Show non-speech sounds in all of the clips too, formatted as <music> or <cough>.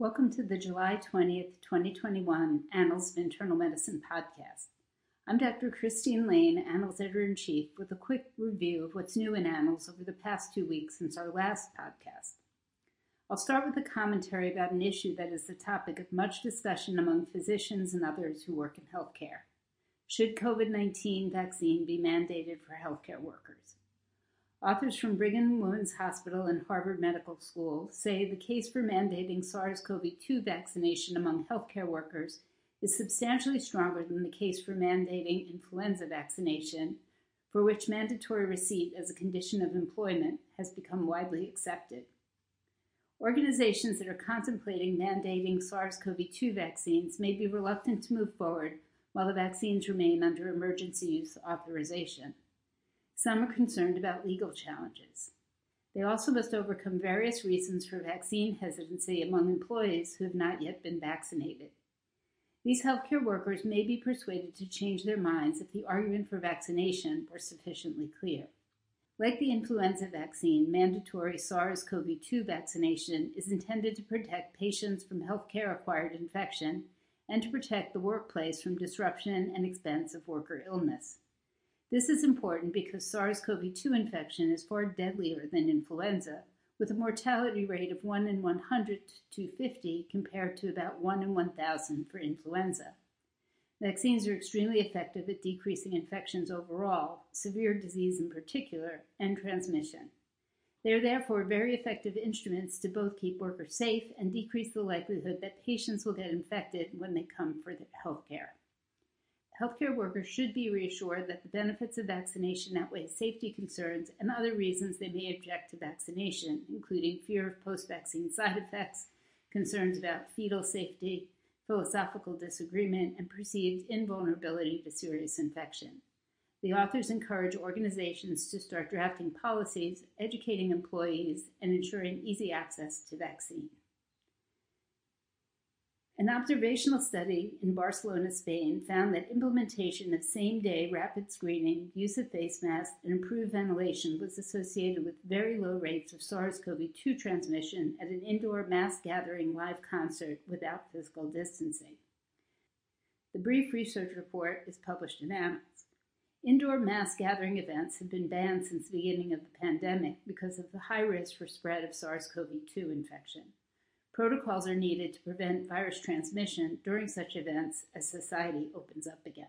Welcome to the July 20th, 2021 Annals of Internal Medicine podcast. I'm Dr. Christine Laine, Annals Editor in Chief, with a quick review of what's new in Annals over the past two weeks since our last podcast. I'll start with a commentary about an issue that is the topic of much discussion among physicians and others who work in healthcare. Should COVID 19 vaccine be mandated for healthcare workers? Authors from Brigham Women's Hospital and Harvard Medical School say the case for mandating SARS CoV 2 vaccination among healthcare workers is substantially stronger than the case for mandating influenza vaccination, for which mandatory receipt as a condition of employment has become widely accepted. Organizations that are contemplating mandating SARS CoV 2 vaccines may be reluctant to move forward while the vaccines remain under emergency use authorization. Some are concerned about legal challenges. They also must overcome various reasons for vaccine hesitancy among employees who have not yet been vaccinated. These healthcare workers may be persuaded to change their minds if the argument for vaccination were sufficiently clear. Like the influenza vaccine, mandatory SARS CoV 2 vaccination is intended to protect patients from healthcare acquired infection and to protect the workplace from disruption and expense of worker illness. This is important because SARS CoV 2 infection is far deadlier than influenza, with a mortality rate of 1 in 100 to 50 compared to about 1 in 1,000 for influenza. Vaccines are extremely effective at decreasing infections overall, severe disease in particular, and transmission. They are therefore very effective instruments to both keep workers safe and decrease the likelihood that patients will get infected when they come for health care. Healthcare workers should be reassured that the benefits of vaccination outweigh safety concerns and other reasons they may object to vaccination, including fear of post vaccine <laughs> side effects, concerns about fetal safety, philosophical disagreement, and perceived invulnerability to serious infection. The authors encourage organizations to start drafting policies, educating employees, and ensuring easy access to vaccine. An observational study in Barcelona, Spain found that implementation of same day rapid screening, use of face masks, and improved ventilation was associated with very low rates of SARS CoV 2 transmission at an indoor mass gathering live concert without physical distancing. The brief research report is published in Annals. Indoor mass gathering events have been banned since the beginning of the pandemic because of the high risk for spread of SARS CoV 2 infection. Protocols are needed to prevent virus transmission during such events as society opens up again.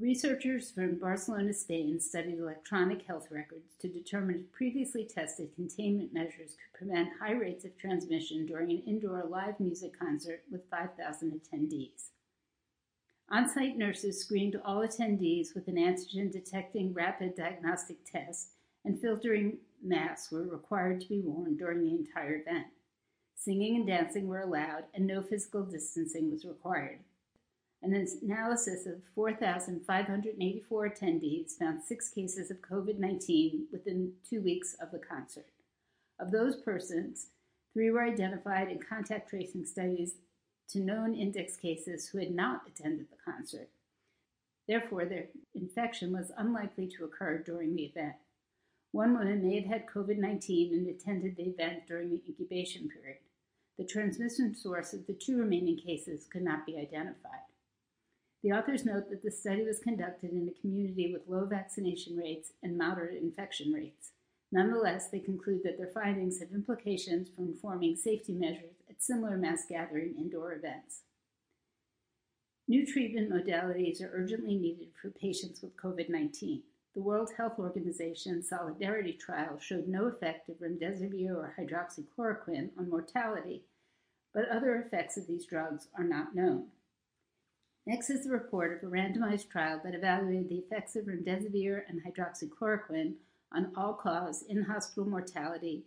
Researchers from Barcelona, Spain studied electronic health records to determine if previously tested containment measures could prevent high rates of transmission during an indoor live music concert with 5,000 attendees. On site nurses screened all attendees with an antigen detecting rapid diagnostic test, and filtering masks were required to be worn during the entire event. Singing and dancing were allowed, and no physical distancing was required. An analysis of 4,584 attendees found six cases of COVID 19 within two weeks of the concert. Of those persons, three were identified in contact tracing studies to known index cases who had not attended the concert. Therefore, their infection was unlikely to occur during the event. One woman may have had COVID 19 and attended the event during the incubation period. The transmission source of the two remaining cases could not be identified. The authors note that the study was conducted in a community with low vaccination rates and moderate infection rates. Nonetheless, they conclude that their findings have implications for informing safety measures at similar mass gathering indoor events. New treatment modalities are urgently needed for patients with COVID 19. The World Health Organization Solidarity trial showed no effect of remdesivir or hydroxychloroquine on mortality but other effects of these drugs are not known. Next is the report of a randomized trial that evaluated the effects of remdesivir and hydroxychloroquine on all cause in hospital mortality,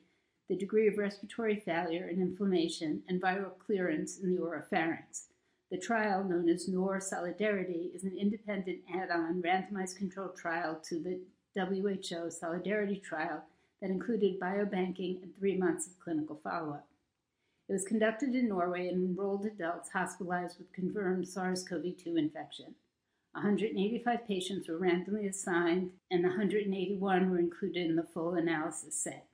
the degree of respiratory failure and inflammation, and viral clearance in the oropharynx. The trial, known as NOR Solidarity, is an independent add on randomized controlled trial to the WHO Solidarity trial that included biobanking and three months of clinical follow up. It was conducted in Norway and enrolled adults hospitalized with confirmed SARS CoV 2 infection. 185 patients were randomly assigned, and 181 were included in the full analysis set.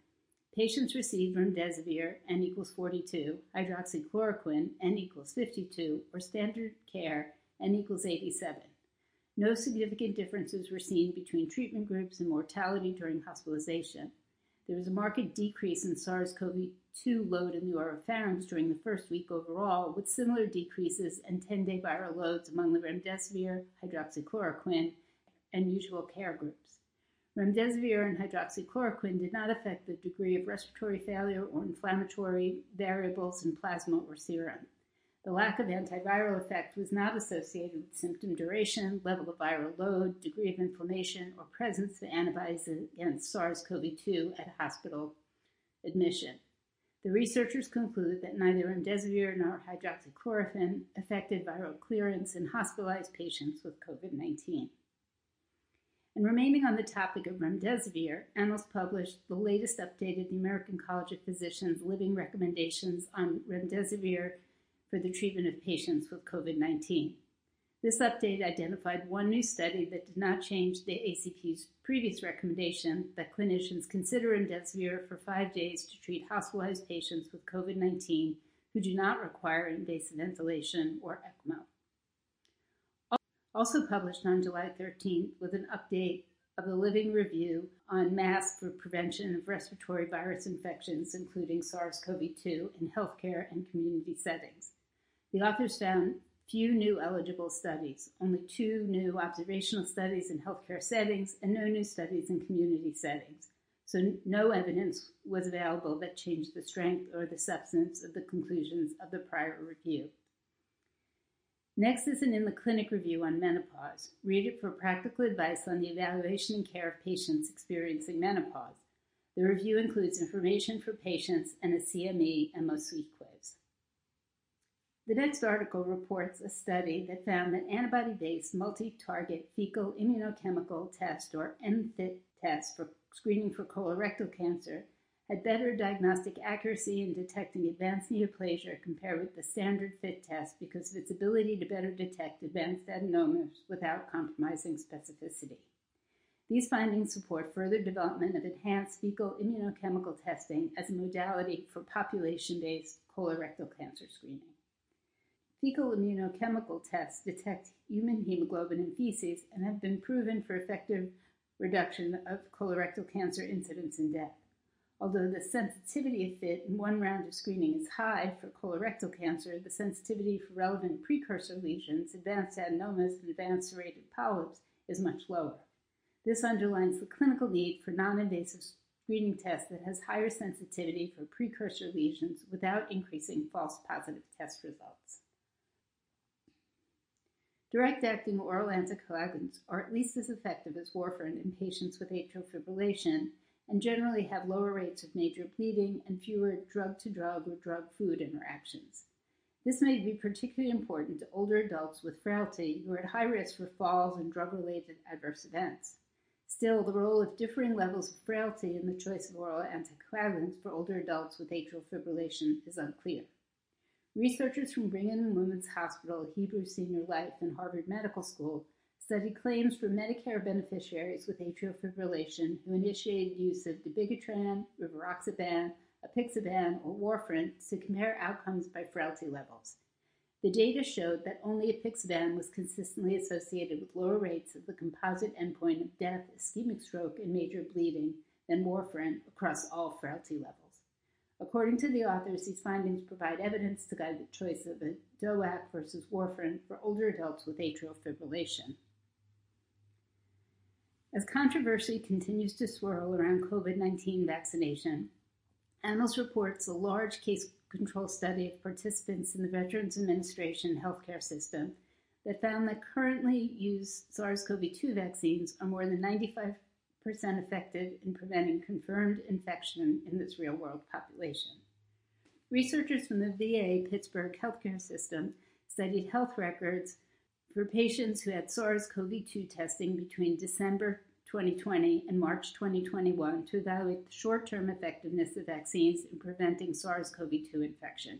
Patients received remdesivir n equals 42, hydroxychloroquine n equals 52, or standard care n equals 87. No significant differences were seen between treatment groups and mortality during hospitalization. There was a marked decrease in SARS CoV 2 load in the oropharynx during the first week overall, with similar decreases in 10 day viral loads among the remdesivir, hydroxychloroquine, and usual care groups. Remdesivir and hydroxychloroquine did not affect the degree of respiratory failure or inflammatory variables in plasma or serum. The lack of antiviral effect was not associated with symptom duration, level of viral load, degree of inflammation, or presence of antibodies against SARS CoV 2 at hospital admission. The researchers conclude that neither remdesivir nor hydroxychloroquine affected viral clearance in hospitalized patients with COVID 19. And remaining on the topic of remdesivir, Annals published the latest update of the American College of Physicians living recommendations on remdesivir for the treatment of patients with COVID 19. This update identified one new study that did not change the ACP's previous recommendation that clinicians consider remdesivir for five days to treat hospitalized patients with COVID 19 who do not require invasive ventilation or ECMO. Also published on July 13th with an update of the Living Review on masks for prevention of respiratory virus infections, including SARS CoV 2, in healthcare and community settings. The authors found few new eligible studies, only two new observational studies in healthcare settings, and no new studies in community settings. So, no evidence was available that changed the strength or the substance of the conclusions of the prior review. Next is an in the clinic review on menopause. Read it for practical advice on the evaluation and care of patients experiencing menopause. The review includes information for patients and a CME and MOSUI quiz. The next article reports a study that found that antibody based multi target fecal immunochemical test, or MFIT test, for screening for colorectal cancer had better diagnostic accuracy in detecting advanced neoplasia compared with the standard FIT test because of its ability to better detect advanced adenomas without compromising specificity. These findings support further development of enhanced fecal immunochemical testing as a modality for population based colorectal cancer screening. Fecal immunochemical tests detect human hemoglobin in feces and have been proven for effective reduction of colorectal cancer incidence and death. Although the sensitivity of FIT in one round of screening is high for colorectal cancer, the sensitivity for relevant precursor lesions, advanced adenomas, and advanced serrated polyps is much lower. This underlines the clinical need for non invasive screening tests that has higher sensitivity for precursor lesions without increasing false positive test results. Direct acting oral anticoagulants are at least as effective as warfarin in patients with atrial fibrillation and generally have lower rates of major bleeding and fewer drug to drug or drug food interactions. This may be particularly important to older adults with frailty who are at high risk for falls and drug related adverse events. Still, the role of differing levels of frailty in the choice of oral anticoagulants for older adults with atrial fibrillation is unclear. Researchers from Brigham and Women's Hospital, Hebrew Senior Life, and Harvard Medical School studied claims from Medicare beneficiaries with atrial fibrillation who initiated use of dabigatran, rivaroxaban, apixaban, or warfarin to compare outcomes by frailty levels. The data showed that only apixaban was consistently associated with lower rates of the composite endpoint of death, ischemic stroke, and major bleeding than warfarin across all frailty levels. According to the authors, these findings provide evidence to guide the choice of a DOAC versus warfarin for older adults with atrial fibrillation. As controversy continues to swirl around COVID 19 vaccination, Annals reports a large case control study of participants in the Veterans Administration healthcare system that found that currently used SARS CoV 2 vaccines are more than 95% effective in preventing confirmed infection in this real world population. Researchers from the VA Pittsburgh healthcare system studied health records for patients who had SARS CoV 2 testing between December 2020 and March 2021 to evaluate the short term effectiveness of vaccines in preventing SARS CoV 2 infection.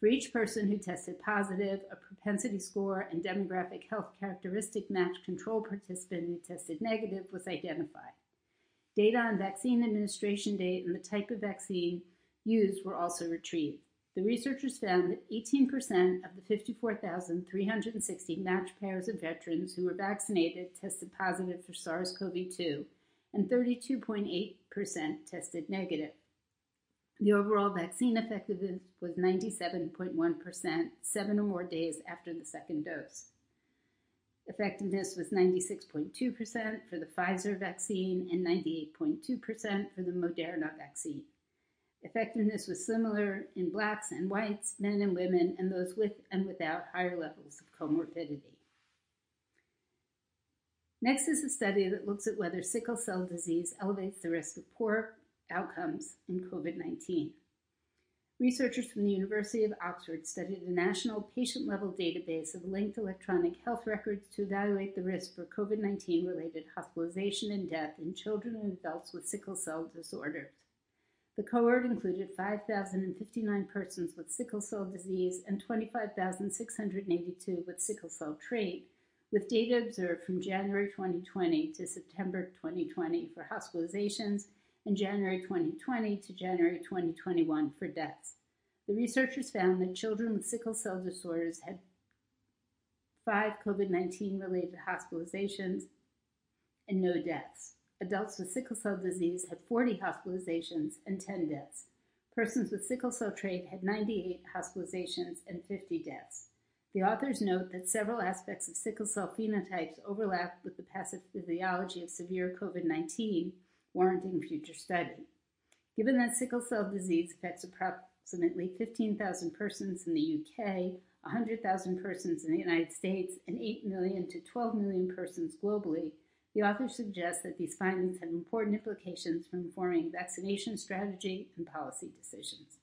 For each person who tested positive, a propensity score and demographic health characteristic matched control participant who tested negative was identified. Data on vaccine administration date and the type of vaccine used were also retrieved. The researchers found that 18% of the 54,360 matched pairs of veterans who were vaccinated tested positive for SARS CoV 2, and 32.8% tested negative. The overall vaccine effectiveness was 97.1%, seven or more days after the second dose. Effectiveness was 96.2% for the Pfizer vaccine and 98.2% for the Moderna vaccine. Effectiveness was similar in blacks and whites, men and women, and those with and without higher levels of comorbidity. Next is a study that looks at whether sickle cell disease elevates the risk of poor outcomes in COVID 19. Researchers from the University of Oxford studied a national patient level database of linked electronic health records to evaluate the risk for COVID 19 related hospitalization and death in children and adults with sickle cell disorders. The cohort included 5,059 persons with sickle cell disease and 25,682 with sickle cell trait, with data observed from January 2020 to September 2020 for hospitalizations and January 2020 to January 2021 for deaths. The researchers found that children with sickle cell disorders had five COVID 19 related hospitalizations and no deaths. Adults with sickle cell disease had 40 hospitalizations and 10 deaths. Persons with sickle cell trait had 98 hospitalizations and 50 deaths. The authors note that several aspects of sickle cell phenotypes overlap with the pathophysiology of severe COVID 19 warranting future study. Given that sickle cell disease affects approximately 15,000 persons in the UK, 100,000 persons in the United States, and 8 million to 12 million persons globally, the authors suggest that these findings have important implications for informing vaccination strategy and policy decisions.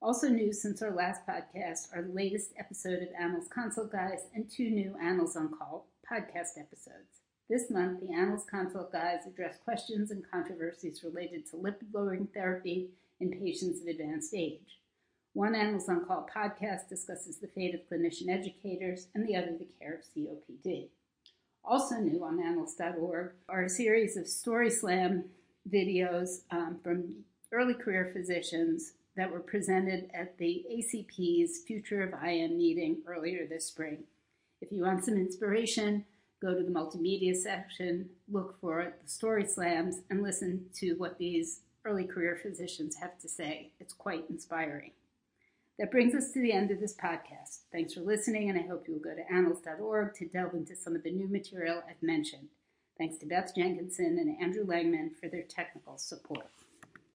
Also new since our last podcast are the latest episode of Annals Consult Guides and two new Annals on Call podcast episodes. This month, the Annals Consult Guides address questions and controversies related to lipid lowering therapy in patients of advanced age. One Annals on Call podcast discusses the fate of clinician educators, and the other the care of COPD. Also new on annals.org are a series of Story Slam videos um, from early career physicians that were presented at the ACP's Future of IM meeting earlier this spring. If you want some inspiration, go to the multimedia section, look for the story slams, and listen to what these early career physicians have to say. It's quite inspiring. That brings us to the end of this podcast. Thanks for listening, and I hope you will go to annals.org to delve into some of the new material I've mentioned. Thanks to Beth Jenkinson and Andrew Langman for their technical support.